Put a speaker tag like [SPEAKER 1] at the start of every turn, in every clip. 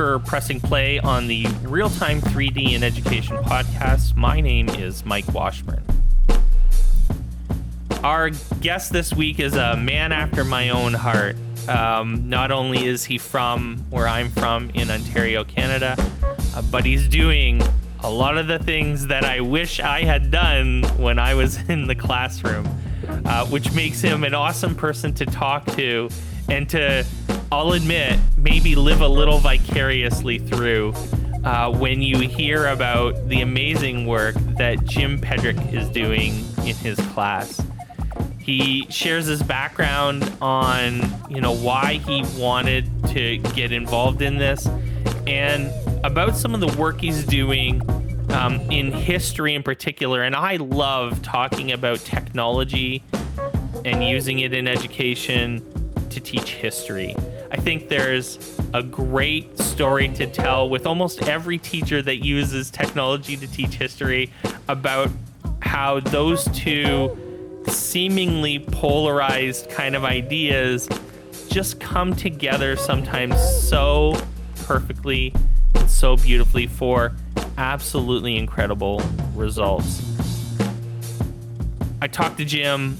[SPEAKER 1] for pressing play on the Real Time 3D in Education podcast. My name is Mike Washburn. Our guest this week is a man after my own heart. Um, not only is he from where I'm from in Ontario, Canada, uh, but he's doing a lot of the things that I wish I had done when I was in the classroom, uh, which makes him an awesome person to talk to and to I'll admit, maybe live a little vicariously through uh, when you hear about the amazing work that Jim Pedrech is doing in his class. He shares his background on, you know, why he wanted to get involved in this and about some of the work he's doing um, in history in particular. And I love talking about technology and using it in education to teach history. I think there's a great story to tell with almost every teacher that uses technology to teach history about how those two seemingly polarized kind of ideas just come together sometimes so perfectly and so beautifully for absolutely incredible results. I talked to Jim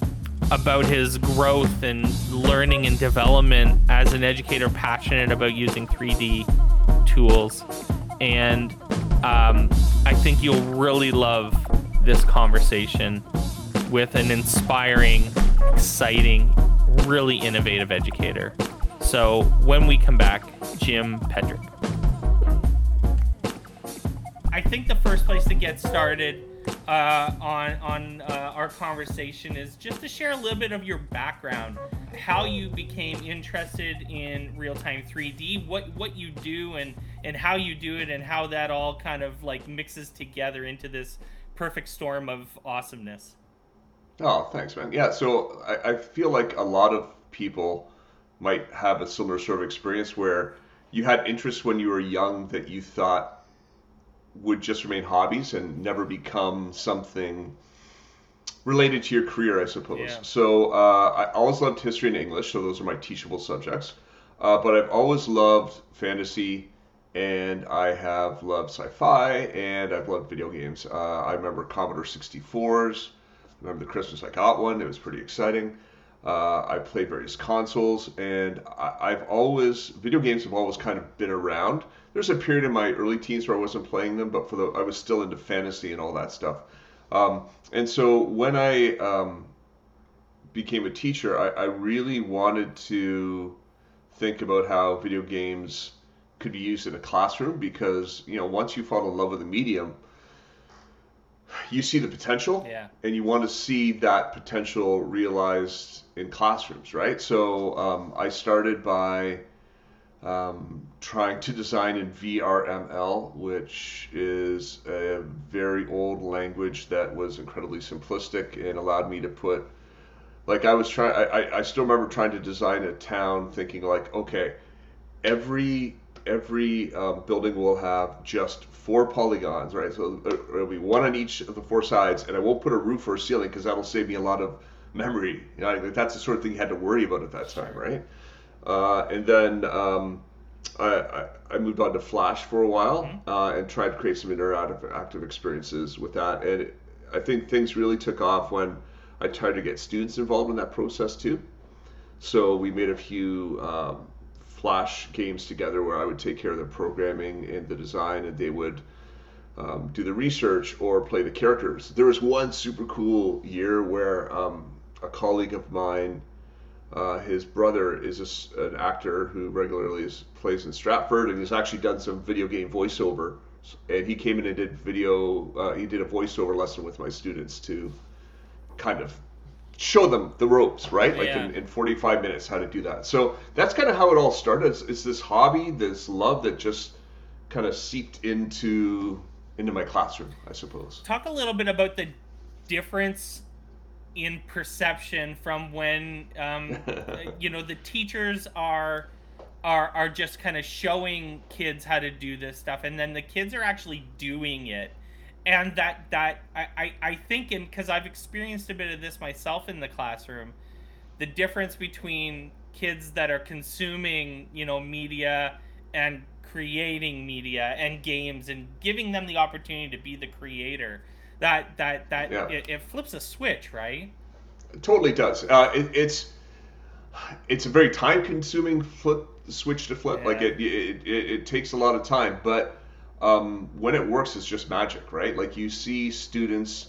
[SPEAKER 1] about his growth and learning and development as an educator passionate about using 3D tools. And um, I think you'll really love this conversation with an inspiring, exciting, really innovative educator. So when we come back, Jim Pedrech. I think the first place to get started uh, on on uh, our conversation is just to share a little bit of your background, how you became interested in real time 3D, what what you do, and and how you do it, and how that all kind of like mixes together into this perfect storm of awesomeness.
[SPEAKER 2] Oh, thanks, man. Yeah, so I, I feel like a lot of people might have a similar sort of experience where you had interests when you were young that you thought would just remain hobbies and never become something related to your career, I suppose. Yeah. So uh, I always loved history and English, so those are my teachable subjects. Uh, but I've always loved fantasy, and I have loved sci-fi, and I've loved video games. Uh, I remember Commodore 64s. I remember the Christmas I got one; it was pretty exciting. Uh, I played various consoles, and I, have always video games have always kind of been around. There's a period in my early teens where I wasn't playing them, but for the I was still into fantasy and all that stuff. Um, and so when I um, became a teacher, I, I really wanted to think about how video games could be used in a classroom because you know once you fall in love with the medium you see the potential
[SPEAKER 1] yeah.
[SPEAKER 2] and you want to see that potential realized in classrooms, right? So um, I started by um, trying to design in VRML, which is a very old language that was incredibly simplistic and allowed me to put, like I was trying, I, I still remember trying to design a town thinking like, okay, every every um, building will have just four polygons, right? So uh, it'll be one on each of the four sides, and I won't put a roof or a ceiling because that'll save me a lot of memory. You know, that's the sort of thing you had to worry about at that time, right? Uh, and then um, I, I, moved on to Flash for a while mm-hmm. uh, and tried to create some interactive active experiences with that. And it, I think things really took off when I tried to get students involved in that process too. So we made a few um, Flash games together where I would take care of the programming and the design, and they would um, do the research or play the characters. There was one super cool year where um, a colleague of mine, uh, his brother is a, an actor who regularly is, plays in Stratford, and he's actually done some video game voiceover. And he came in and did video. Uh, he did a voiceover lesson with my students to kind of show them the ropes, right? Like yeah. in, in 45 minutes, how to do that. So that's kind of how it all started. It's, it's this hobby, this love that just kind of seeped into into my classroom, I suppose.
[SPEAKER 1] Talk a little bit about the difference in perception from when um, you know the teachers are are are just kind of showing kids how to do this stuff, and then the kids are actually doing it and that that I, I, I think in because I've experienced a bit of this myself in the classroom, the difference between kids that are consuming you know media and creating media and games and giving them the opportunity to be the creator that that that
[SPEAKER 2] Yeah.
[SPEAKER 1] it, it flips a switch right
[SPEAKER 2] It totally does. Uh, it, it's it's a very time consuming flip switch to flip. Like
[SPEAKER 1] Yeah.
[SPEAKER 2] it, it, it it takes a lot of time, but um, when it works, it's just magic, right? Like you see students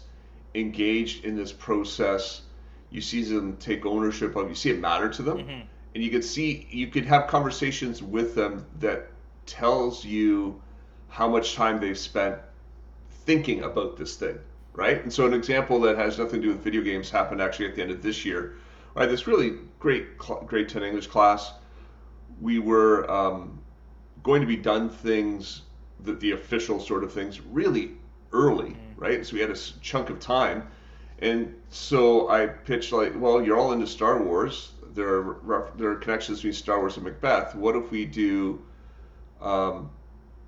[SPEAKER 2] engaged in this process. You see them take ownership of. You see it matter to them,
[SPEAKER 1] Mhm.
[SPEAKER 2] and you could see you could have conversations with them that tells you how much time they've spent thinking about this thing, right? And so an example that has nothing to do with video games happened actually at the end of this year. Right, this really great grade 10 English class. We were um, going to be done things, the, the official sort of things, really early, right? So we had a chunk of time. And so I pitched like, well, you're all into Star Wars. There are ref- there are connections between Star Wars and Macbeth. What if we do um,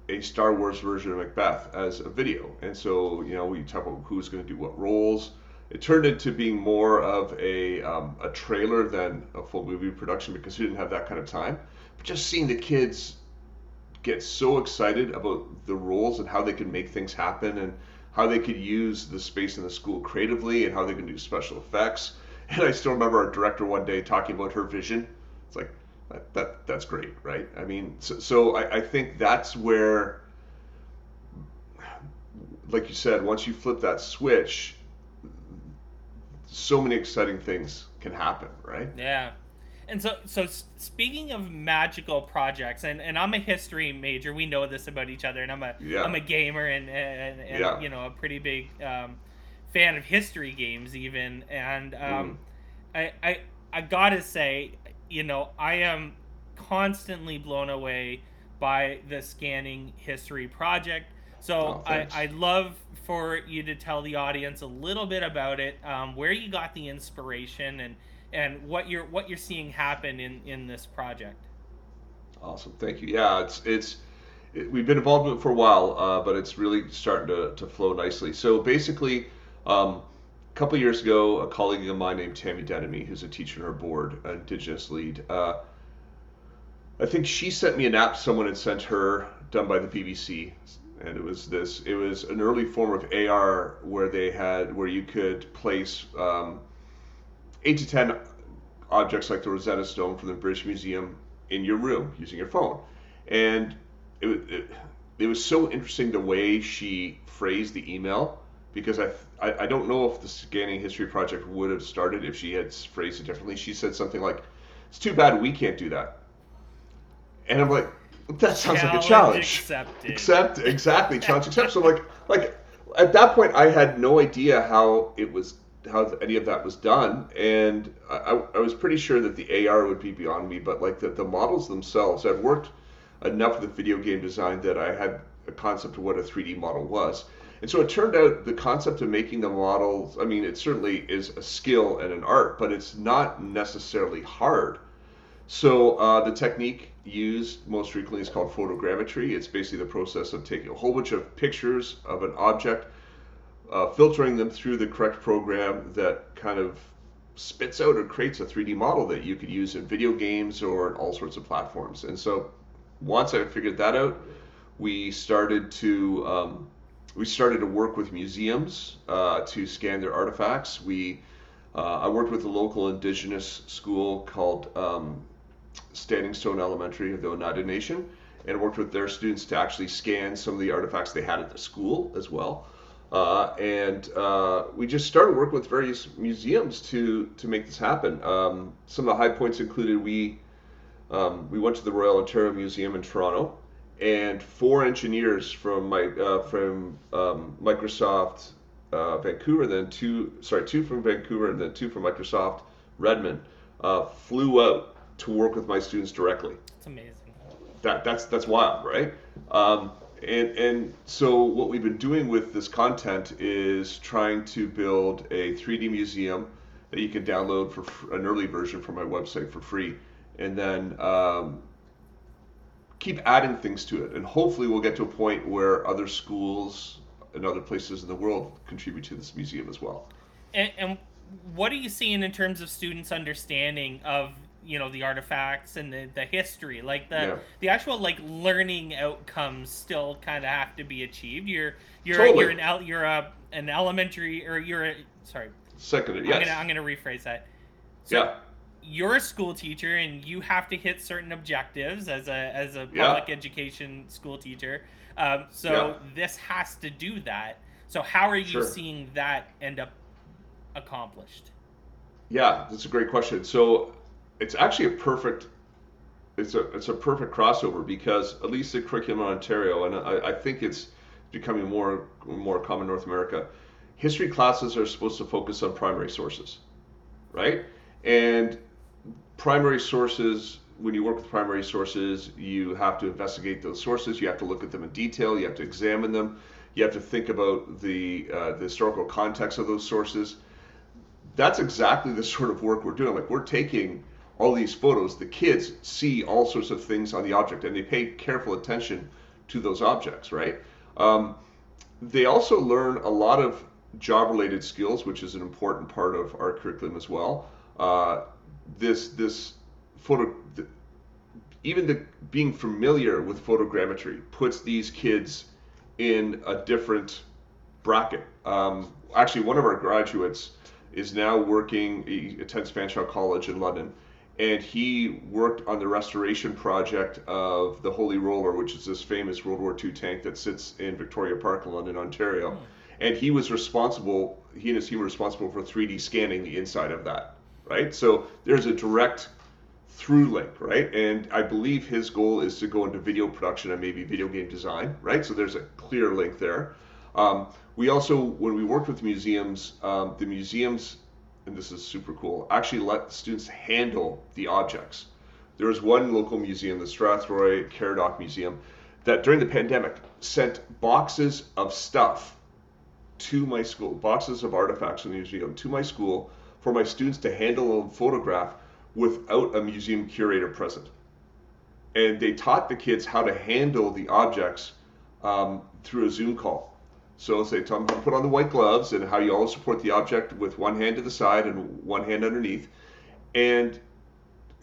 [SPEAKER 2] a Star Wars version of Macbeth as a video. And so, you know, we talk about who's going to do what roles. It turned into being more of a, um, a trailer than a full movie production because we didn't have that kind of time. But just seeing the kids get so excited about the roles and how they can make things happen and how they could use the space in the school creatively and how they can do special effects. And I still remember our director one day talking about her vision. It's like, that, that that's great, right? I mean, so, so I, I think that's where, like you said, once you flip that switch, so many exciting things can happen, right?
[SPEAKER 1] Yeah. And so, so speaking of magical projects, and, and I'm a history major. We know this about each other, and I'm a
[SPEAKER 2] Yeah.
[SPEAKER 1] am a gamer and and, and
[SPEAKER 2] Yeah.
[SPEAKER 1] you know a pretty big um, fan of history games even. And um, I, I I gotta say, you know, I am constantly blown away by the scanning history project. So
[SPEAKER 2] Oh,
[SPEAKER 1] I. I'd love for you to tell the audience a little bit about it, um, where you got the inspiration, and and what you're what you're seeing happen in in this project.
[SPEAKER 2] Awesome, thank you. Yeah, it's it's it, we've been involved with it for a while, uh, but it's really starting to, to flow nicely. So basically, um, a couple years ago, a colleague of mine named Tammy Denemy, who's a teacher on our board, Indigenous lead, uh, I think she sent me an app someone had sent her done by the BBC, and it was this. It was an early form of AR where they had where you could place um, eight to ten objects like the Rosetta Stone from the British Museum in your room using your phone, and it, it, it was so interesting the way she phrased the email because I, I I don't know if the scanning history project would have started if she had phrased it differently. She said something like, "It's too bad we can't do that," and I'm like, "That sounds like a challenge."
[SPEAKER 1] accepted.
[SPEAKER 2] Accept exactly challenge accept. So like like at that point I had no idea how it was how any of that was done, and I, I- was pretty sure that the AR would be beyond me. But like the, the models themselves, I've worked enough with video game design that I had a concept of what a 3D model was. And so it turned out the concept of making the models, I mean, it certainly is a skill and an art, but it's not necessarily hard. So uh, the technique used most frequently is called photogrammetry. It's basically the process of taking a whole bunch of pictures of an object, uh, filtering them through the correct program that kind of spits out or creates a 3D model that you could use in video games or in all sorts of platforms. And so once I figured that out, we started to um, we started to work with museums uh, to scan their artifacts. We uh, I worked with a local indigenous school called um, Standing Stone Elementary of the Oneida Nation, and worked with their students to actually scan some of the artifacts they had at the school as well. Uh, and uh, we just started working with various museums to to make this happen. Um, some of the high points included we um, we went to the Royal Ontario Museum in Toronto, and four engineers from my uh, from um, Microsoft uh, Vancouver, then two sorry two from Vancouver, and then two from Microsoft Redmond uh, flew out to work with my students directly
[SPEAKER 1] It's amazing.
[SPEAKER 2] that that's that's wild, right? And and so what we've been doing with this content is trying to build a 3D museum that you can download for fr- an early version from my website for free, and then um, keep adding things to it, and hopefully we'll get to a point where other schools and other places in the world contribute to this museum as well.
[SPEAKER 1] And, and what are you seeing in terms of students' understanding of you know the artifacts and the, the history like the
[SPEAKER 2] Yeah.
[SPEAKER 1] the actual like learning outcomes still kind of have to be achieved you're you're
[SPEAKER 2] Totally.
[SPEAKER 1] you're an el- you're a an elementary or you're a sorry
[SPEAKER 2] Seconded,
[SPEAKER 1] I'm
[SPEAKER 2] yes.
[SPEAKER 1] gonna I'm gonna rephrase that so
[SPEAKER 2] yeah.
[SPEAKER 1] you're a school teacher and you have to hit certain objectives as a as a
[SPEAKER 2] Yeah.
[SPEAKER 1] public education school teacher um, so
[SPEAKER 2] Yeah.
[SPEAKER 1] this has to do that so how are you
[SPEAKER 2] Sure.
[SPEAKER 1] seeing that end up accomplished
[SPEAKER 2] Yeah, that's a great question. So it's actually a perfect it's a it's a perfect crossover because at least the curriculum in Ontario, and I, I think it's becoming more more common in North America. History classes are supposed to focus on primary sources, right? And primary sources, when you work with primary sources, you have to investigate those sources. You have to look at them in detail. You have to examine them. You have to think about the uh, the historical context of those sources that's exactly the sort of work we're doing. Like we're taking all these photos, the kids see all sorts of things on the object and they pay careful attention to those objects, right? Um, they also learn a lot of job related skills, which is an important part of our curriculum as well. Uh, this, this photo, th- even the being familiar with photogrammetry puts these kids in a different bracket. Um, actually, one of our graduates is now working, he attends Fanshawe College in London, and he worked on the restoration project of the Holy Roller, which is this famous World War II tank that sits in Victoria Park in London, Ontario. And he was responsible, he and his team were responsible for 3D scanning the inside of that, right? So there's a direct through link, right? And I believe his goal is to go into video production and maybe video game design, right? So there's a clear link there. Um, we also, when we worked with museums, um, the museums, and this is super cool, actually let the students handle the objects. There was one local museum, the Strathroy Caradoc Museum, that during the pandemic sent boxes of stuff to my school, boxes of artifacts in the museum to my school for my students to handle and photograph without a museum curator present. And they taught the kids how to handle the objects um, through a Zoom call. So they tell them how to put on the white gloves and how you always support the object with one hand to the side and one hand underneath. And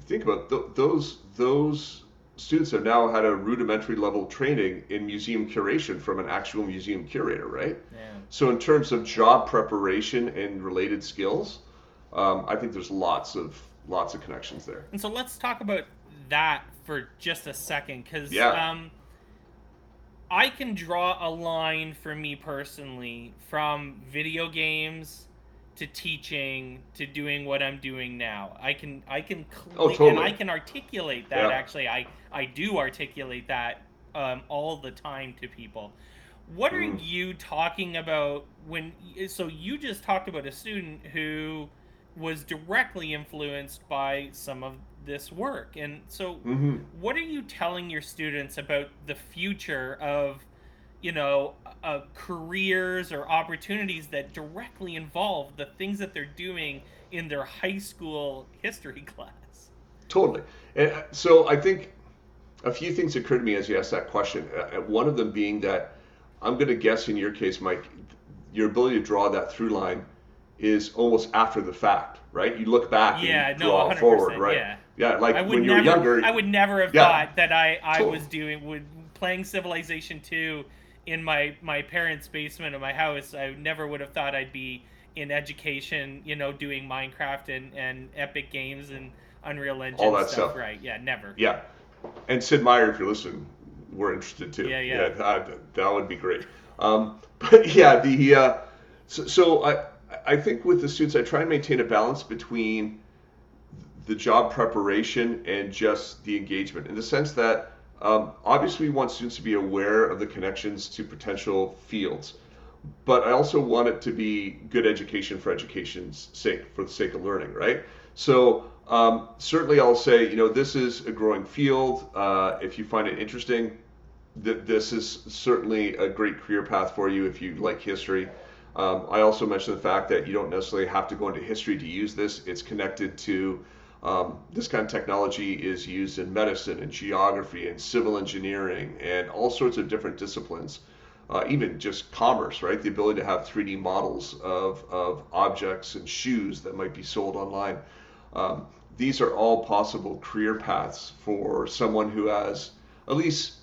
[SPEAKER 2] think about th- those those students have now had a rudimentary level training in museum curation from an actual museum curator, right?
[SPEAKER 1] yeah
[SPEAKER 2] So in terms of job preparation and related skills, um, I think there's lots of lots of connections there.
[SPEAKER 1] And so let's talk about that for just a second, because
[SPEAKER 2] Yeah.
[SPEAKER 1] um, I can draw a line for me personally from video games to teaching to doing what I'm doing now. I can I can
[SPEAKER 2] Oh,
[SPEAKER 1] and. I can articulate that.
[SPEAKER 2] Yeah.
[SPEAKER 1] Actually, I I do articulate that um, all the time to people. What are
[SPEAKER 2] Mm.
[SPEAKER 1] you talking about when? So you just talked about a student who was directly influenced by some of this work, and so
[SPEAKER 2] hmm
[SPEAKER 1] what are you telling your students about the future of you know uh, careers or opportunities that directly involve the things that they're doing in their high school history class
[SPEAKER 2] Totally. And uh, so I think a few things occurred to me as you asked that question. Uh, uh, One of them being that I'm going to guess in your case, Mike, your ability to draw that through line is almost after the fact, right? You look back
[SPEAKER 1] Yeah,
[SPEAKER 2] and
[SPEAKER 1] no,
[SPEAKER 2] draw
[SPEAKER 1] 100%,
[SPEAKER 2] forward, right?
[SPEAKER 1] yeah.
[SPEAKER 2] Yeah, like
[SPEAKER 1] i would
[SPEAKER 2] when you
[SPEAKER 1] never
[SPEAKER 2] were younger.
[SPEAKER 1] i would never have
[SPEAKER 2] Yeah.
[SPEAKER 1] thought that i i
[SPEAKER 2] Totally.
[SPEAKER 1] was doing would playing civilization 2 in my my parents basement of my house i never would have thought i'd be in education you know doing minecraft and and epic games and unreal engine
[SPEAKER 2] All that stuff.
[SPEAKER 1] right yeah never
[SPEAKER 2] Yeah, and Sid Meier, if you're listening, we're interested too.
[SPEAKER 1] Yeah, yeah.
[SPEAKER 2] that, that would be great. Um, but yeah, the uh, so, so I I think with the students, I try and maintain a balance between the job preparation and just the engagement, in the sense that um, obviously we want students to be aware of the connections to potential fields, but I also want it to be good education for education's sake, for the sake of learning, right? So um, certainly I'll say, you know, this is a growing field. Uh, if you find it interesting, th- this is certainly a great career path for you if you like history. Um, I also mentioned the fact that you don't necessarily have to go into history to use this. It's connected to um, this kind of technology is used in medicine and geography and civil engineering and all sorts of different disciplines. Uh, even just commerce, right? The ability to have 3D models of, of objects and shoes that might be sold online. Um, these are all possible career paths for someone who has at least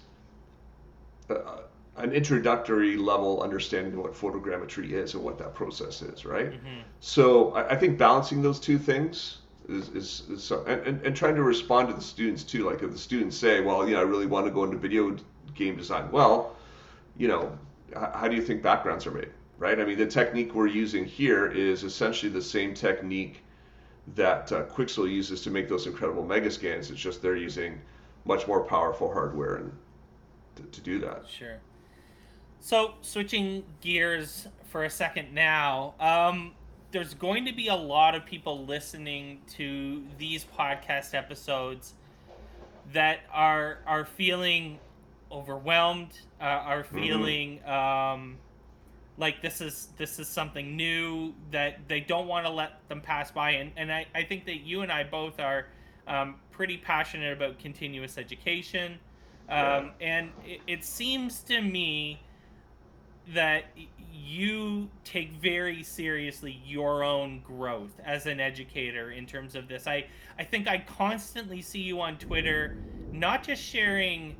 [SPEAKER 2] uh, an introductory level understanding of what photogrammetry is and what that process is, right? Mm-hmm. So I, I, think balancing those two things is, is, is so, and, and, trying to respond to the students too. Like if the students say, well, you know, I really want to go into video game design. Well, you know, how do you think backgrounds are made, right? I mean, the technique we're using here is essentially the same technique that uh, Quixel uses to make those incredible megascans. It's just they're using much more powerful hardware and to, to do that.
[SPEAKER 1] Sure. So switching gears for a second now, um, there's going to be a lot of people listening to these podcast episodes that are are feeling overwhelmed, uh, are mm-hmm. feeling mm-hmm. um, like this is this is something new that they don't want to let them pass by, and and I, I think that you and I both are um, pretty passionate about continuous education, um, yeah. and it, it seems to me that you take very seriously your own growth as an educator in terms of this. I, I think I constantly see you on Twitter, not just sharing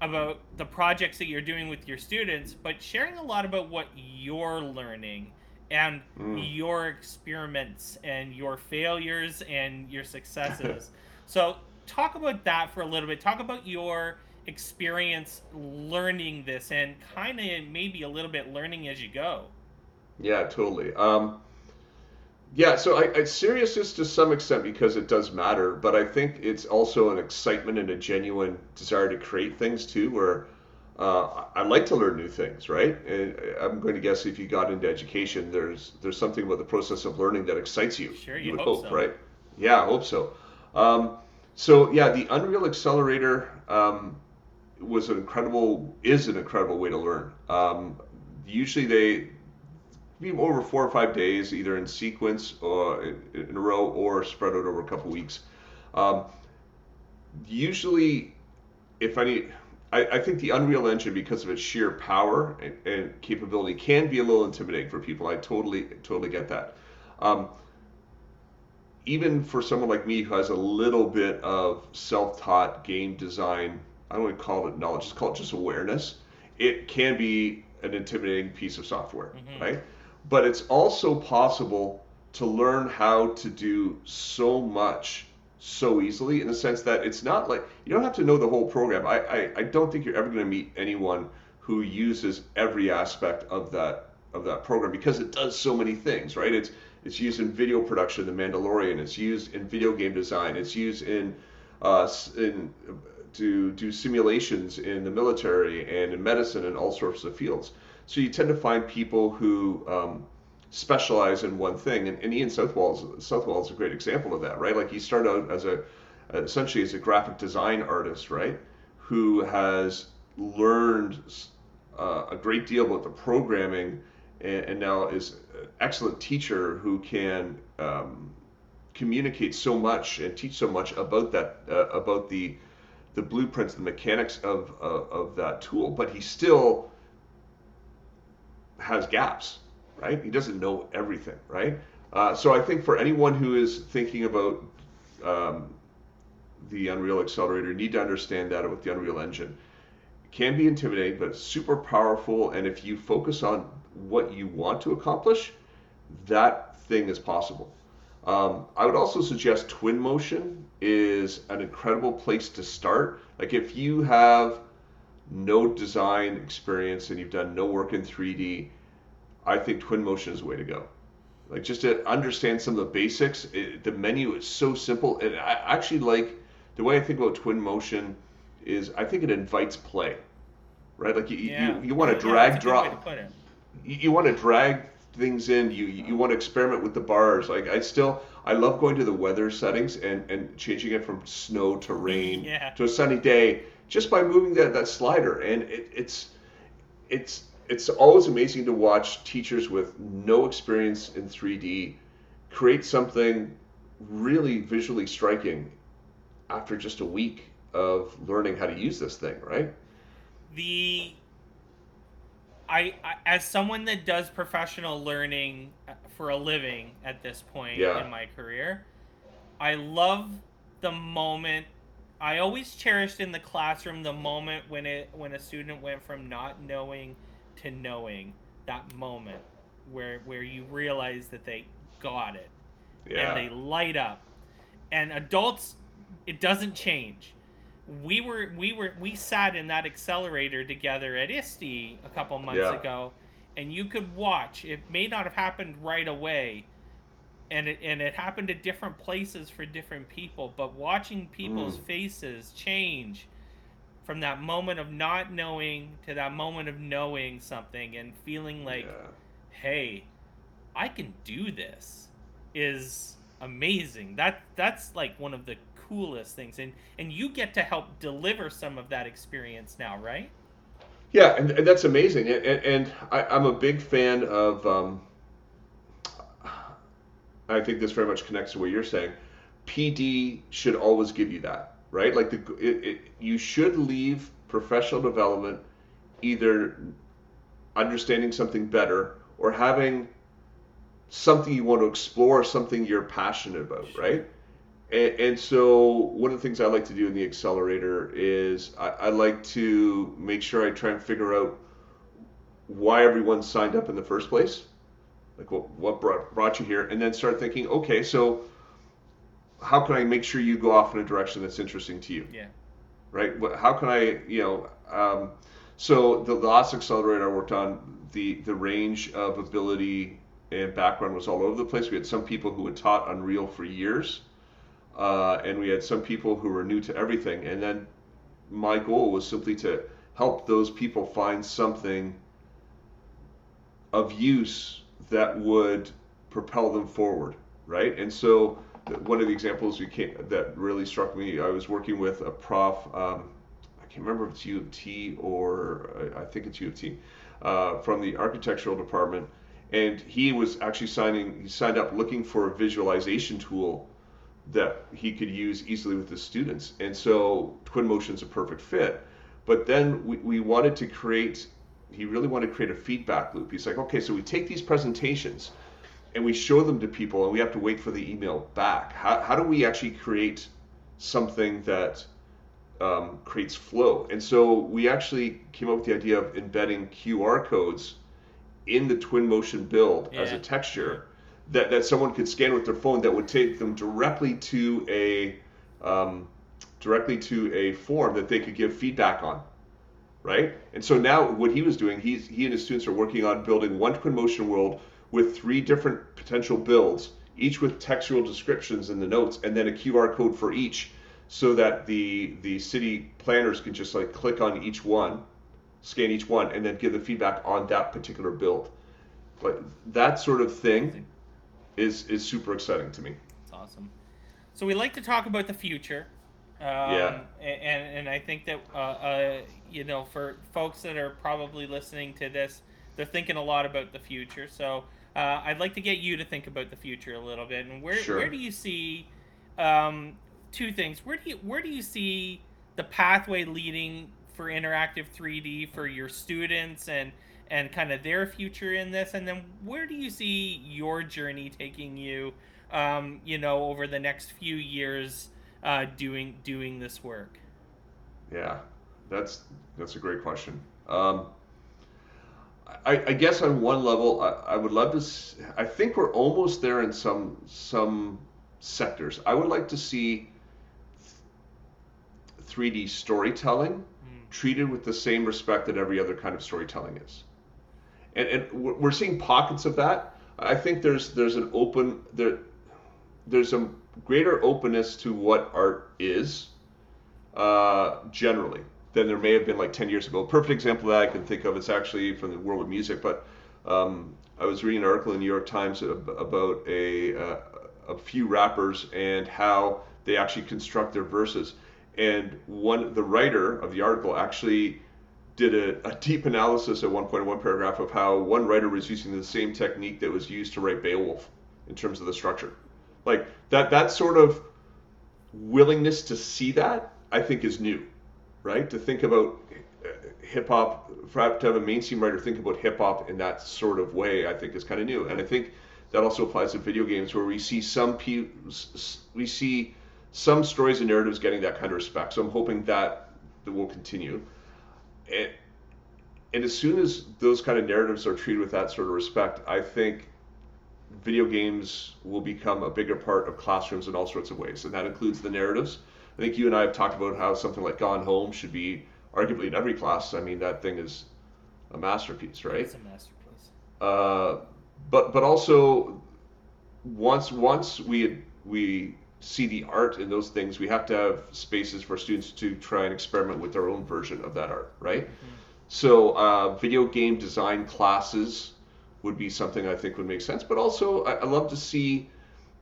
[SPEAKER 1] about the projects that you're doing with your students, but sharing a lot about what you're learning and mm. your experiments and your failures and your successes. so, talk about that for a little bit. Talk about your experience learning this and kind of maybe a little bit learning as you go.
[SPEAKER 2] Yeah, totally. Um, yeah, so I, it's seriousness to some extent because it does matter, but I think it's also an excitement and a genuine desire to create things too, where uh, I like to learn new things, right? And I'm going to guess if you got into education, there's there's something about the process of learning that excites you.
[SPEAKER 1] Sure, you, you would hope,
[SPEAKER 2] hope so. right? Yeah, I hope so. Um, so yeah, the Unreal Accelerator. Um, was an incredible is an incredible way to learn. Um, usually they be over four or five days, either in sequence or in, in a row or spread out over a couple weeks. Um, usually, if any, I, I, think the Unreal Engine, because of its sheer power and, and, capability, can be a little intimidating for people. I totally totally get that. Um, even for someone like me who has a little bit of self-taught game design I don't call it knowledge, it's called just awareness. It can be an intimidating piece of software, mm-hmm. right? But it's also possible to learn how to do so much so easily in the sense that it's not like you don't have to know the whole program. I, I, I don't think you're ever going to meet anyone who uses every aspect of that of that program because it does so many things, right? It's it's used in video production, The Mandalorian. It's used in video game design. It's used in uh, in to do simulations in the military and in medicine and all sorts of fields. So you tend to find people who um, specialize in one thing, and, and Ian Southwell is, Southwell is a great example of that, right? Like he started out as a essentially as a graphic design artist, right? Who has learned uh, a great deal about the programming, and, and, now is an excellent teacher who can um, communicate so much and teach so much about that uh, about the the blueprints, the mechanics of, of, of that tool, but he still has gaps, right? He doesn't know everything, right? Uh, so I think for anyone who is thinking about um, the Unreal Accelerator, need to understand that with the Unreal Engine. It can be intimidating, but super powerful. And if you focus on what you want to accomplish, that thing is possible. Um, I would also suggest Twinmotion is an incredible place to start. Like if you have no design experience and you've done no work in 3D, I think Twinmotion is the way to go. Like just to understand some of the basics, it, the menu is so simple, and I actually like the way I think about Twinmotion is I think it invites play, right? Like you yeah. you, you want to drag drop, you, you want to drag things in. You you want to experiment with the bars. Like I still I love going to the weather settings and and changing it from snow to rain
[SPEAKER 1] yeah.
[SPEAKER 2] to a sunny day just by moving that that slider. And it, it's it's it's always amazing to watch teachers with no experience in 3D create something really visually striking after just a week of learning how to use this thing, right?
[SPEAKER 1] The I, I, as someone that does professional learning uh, for a living at this point yeah. in my career, I love the moment. I always cherished in the classroom the moment when it when a student went from not knowing to knowing. That moment where where you realize that they got it
[SPEAKER 2] Yeah.
[SPEAKER 1] and they light up. And adults, it doesn't change. We were we were we sat in that accelerator together at ISTE a couple months
[SPEAKER 2] Yeah.
[SPEAKER 1] ago, and you could watch. It may not have happened right away, and it and it happened at different places for different people. But watching people's
[SPEAKER 2] Mm.
[SPEAKER 1] faces change from that moment of not knowing to that moment of knowing something and feeling like
[SPEAKER 2] yeah.
[SPEAKER 1] hey, I can do this is amazing. That that's like one of the coolest things and and you get to help deliver some of that experience now, right?
[SPEAKER 2] Yeah, and, and that's amazing. And, and, and I, I'm a big fan of. Um, I think this very much connects to what you're saying. PD should always give you that, right? Like the it, it, you should leave professional development either understanding something better or having something you want to explore, something you're passionate about, right? And, and so one of the things I like to do in the accelerator is I, I like to make sure I try and figure out why everyone signed up in the first place, like what, what brought, brought you here, and then start thinking, okay, so how can I make sure you go off in a direction that's interesting to you?
[SPEAKER 1] Yeah.
[SPEAKER 2] right? What- How can I, you know, um, so the, the last accelerator I worked on, the the range of ability and background was all over the place. We had some people who had taught Unreal for years, uh, and we had some people who were new to everything. And then my goal was simply to help those people find something of use that would propel them forward, right? And so one of the examples came, that really struck me, I was working with a prof. Um, I can't remember if it's U of T or I, I think it's U of T uh, from the architectural department, and he was actually signing. He signed up looking for a visualization tool that he could use easily with his students, and so Twinmotion's a perfect fit. But then we, we wanted to create. He really wanted to create a feedback loop. He's like, okay, so we take these presentations and we show them to people and we have to wait for the email back. How, how do we actually create something that um, creates flow? And so we actually came up with the idea of embedding QR codes in the Twinmotion build as a texture that, that someone could scan with their phone that would take them directly to a um, directly to a form that they could give feedback on right? And so now what he was doing, he's he and his students are working on building one Twinmotion world with three different potential builds, each with textual descriptions in the notes, and then a QR code for each, so that the the city planners can just like click on each one, scan each one, and then give the feedback on that particular build. Like that sort of thing is is super exciting to me.
[SPEAKER 1] It's awesome. So we like to talk about the future. Um,
[SPEAKER 2] Yeah.
[SPEAKER 1] And, and I think that, uh, uh, you know, for folks that are probably listening to this, they're thinking a lot about the future. So uh, I'd like to get you to think about the future a little bit. And where,
[SPEAKER 2] Sure.
[SPEAKER 1] where do you see um, two things? Where do you where do you see the pathway leading for interactive 3D for your students and and kind of their future in this? And then where do you see your journey taking you? um, you know, over the next few years uh, doing doing this work?
[SPEAKER 2] Yeah, that's that's a great question. Um, I, I guess on one level, I, I would love to. i think we're almost there in some some sectors. I would like to see 3D storytelling treated with the same respect that every other kind of storytelling is. And, and we're seeing pockets of that. I think there's there's an open there there's a greater openness to what art is uh, generally than there may have been like 10 years ago. A perfect example that I can think of it's actually from the world of music, but um, I was reading an article in the New York Times about a, uh, a few rappers and how they actually construct their verses. And one, the writer of the article actually did a, a deep analysis at one point in one paragraph of how one writer was using the same technique that was used to write Beowulf in terms of the structure. Like that, that sort of willingness to see that, I think, is new, right? To think about uh, hip hop, to have a mainstream writer think about hip hop in that sort of way, I think is kind of new. And I think that also applies to video games, where we see some pe- we see some stories and narratives getting that kind of respect. So I'm hoping that that will continue. And, and as soon as those kind of narratives are treated with that sort of respect, I think video games will become a bigger part of classrooms in all sorts of ways, and that includes the narratives. I think you and I have talked about how something like Gone Home should be arguably in every class. I mean, that thing is a masterpiece, right?
[SPEAKER 1] It's a masterpiece.
[SPEAKER 2] Uh, but but also once once we we see the art in those things, we have to have spaces for students to try and experiment with their own version of that art, right? Mm-hmm. So uh, video game design classes would be something I think would make sense. But also, I, I love to see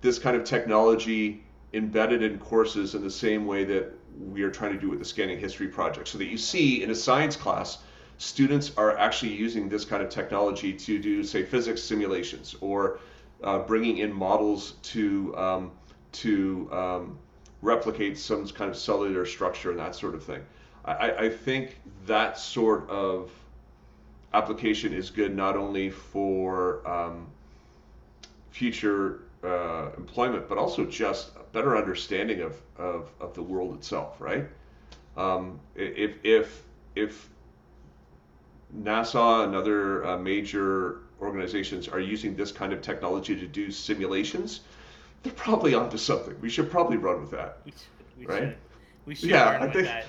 [SPEAKER 2] this kind of technology embedded in courses in the same way that we are trying to do with the scanning history project, so that you see in a science class students are actually using this kind of technology to do, say, physics simulations or uh, bringing in models to um, to um, replicate some kind of cellular structure and that sort of thing. I, I think that sort of application is good not only for um, future uh, employment, but also just a better understanding of, of, of the world itself, right? Um, if, if, if NASA and other uh, major organizations are using this kind of technology to do simulations, they're probably onto something. We should probably run with that.
[SPEAKER 1] We should, we
[SPEAKER 2] right?
[SPEAKER 1] Should. We should
[SPEAKER 2] yeah,
[SPEAKER 1] run
[SPEAKER 2] I
[SPEAKER 1] with
[SPEAKER 2] think,
[SPEAKER 1] that.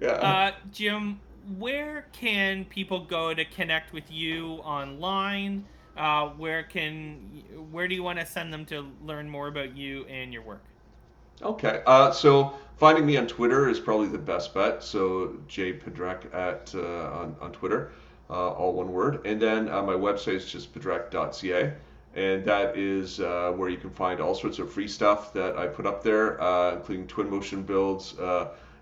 [SPEAKER 2] Yeah.
[SPEAKER 1] Uh, Jim, where can people go to connect with you online? Uh, where can where do you want to send them to learn more about you and your work?
[SPEAKER 2] Okay, uh, so finding me on Twitter is probably the best bet. So Jay Pedrech at uh, on, on Twitter, uh, all one word, and then uh, my website is just pedrech.ca, and that is uh, where you can find all sorts of free stuff that I put up there, uh, including Twinmotion builds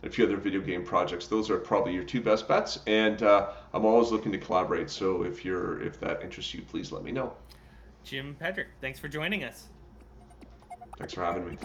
[SPEAKER 2] a few other video game projects. Those are probably your two best bets, and uh, I'm always looking to collaborate. So if you're if that interests you, please let me know.
[SPEAKER 1] Jim Pedrech, thanks for joining us.
[SPEAKER 2] Thanks for having me.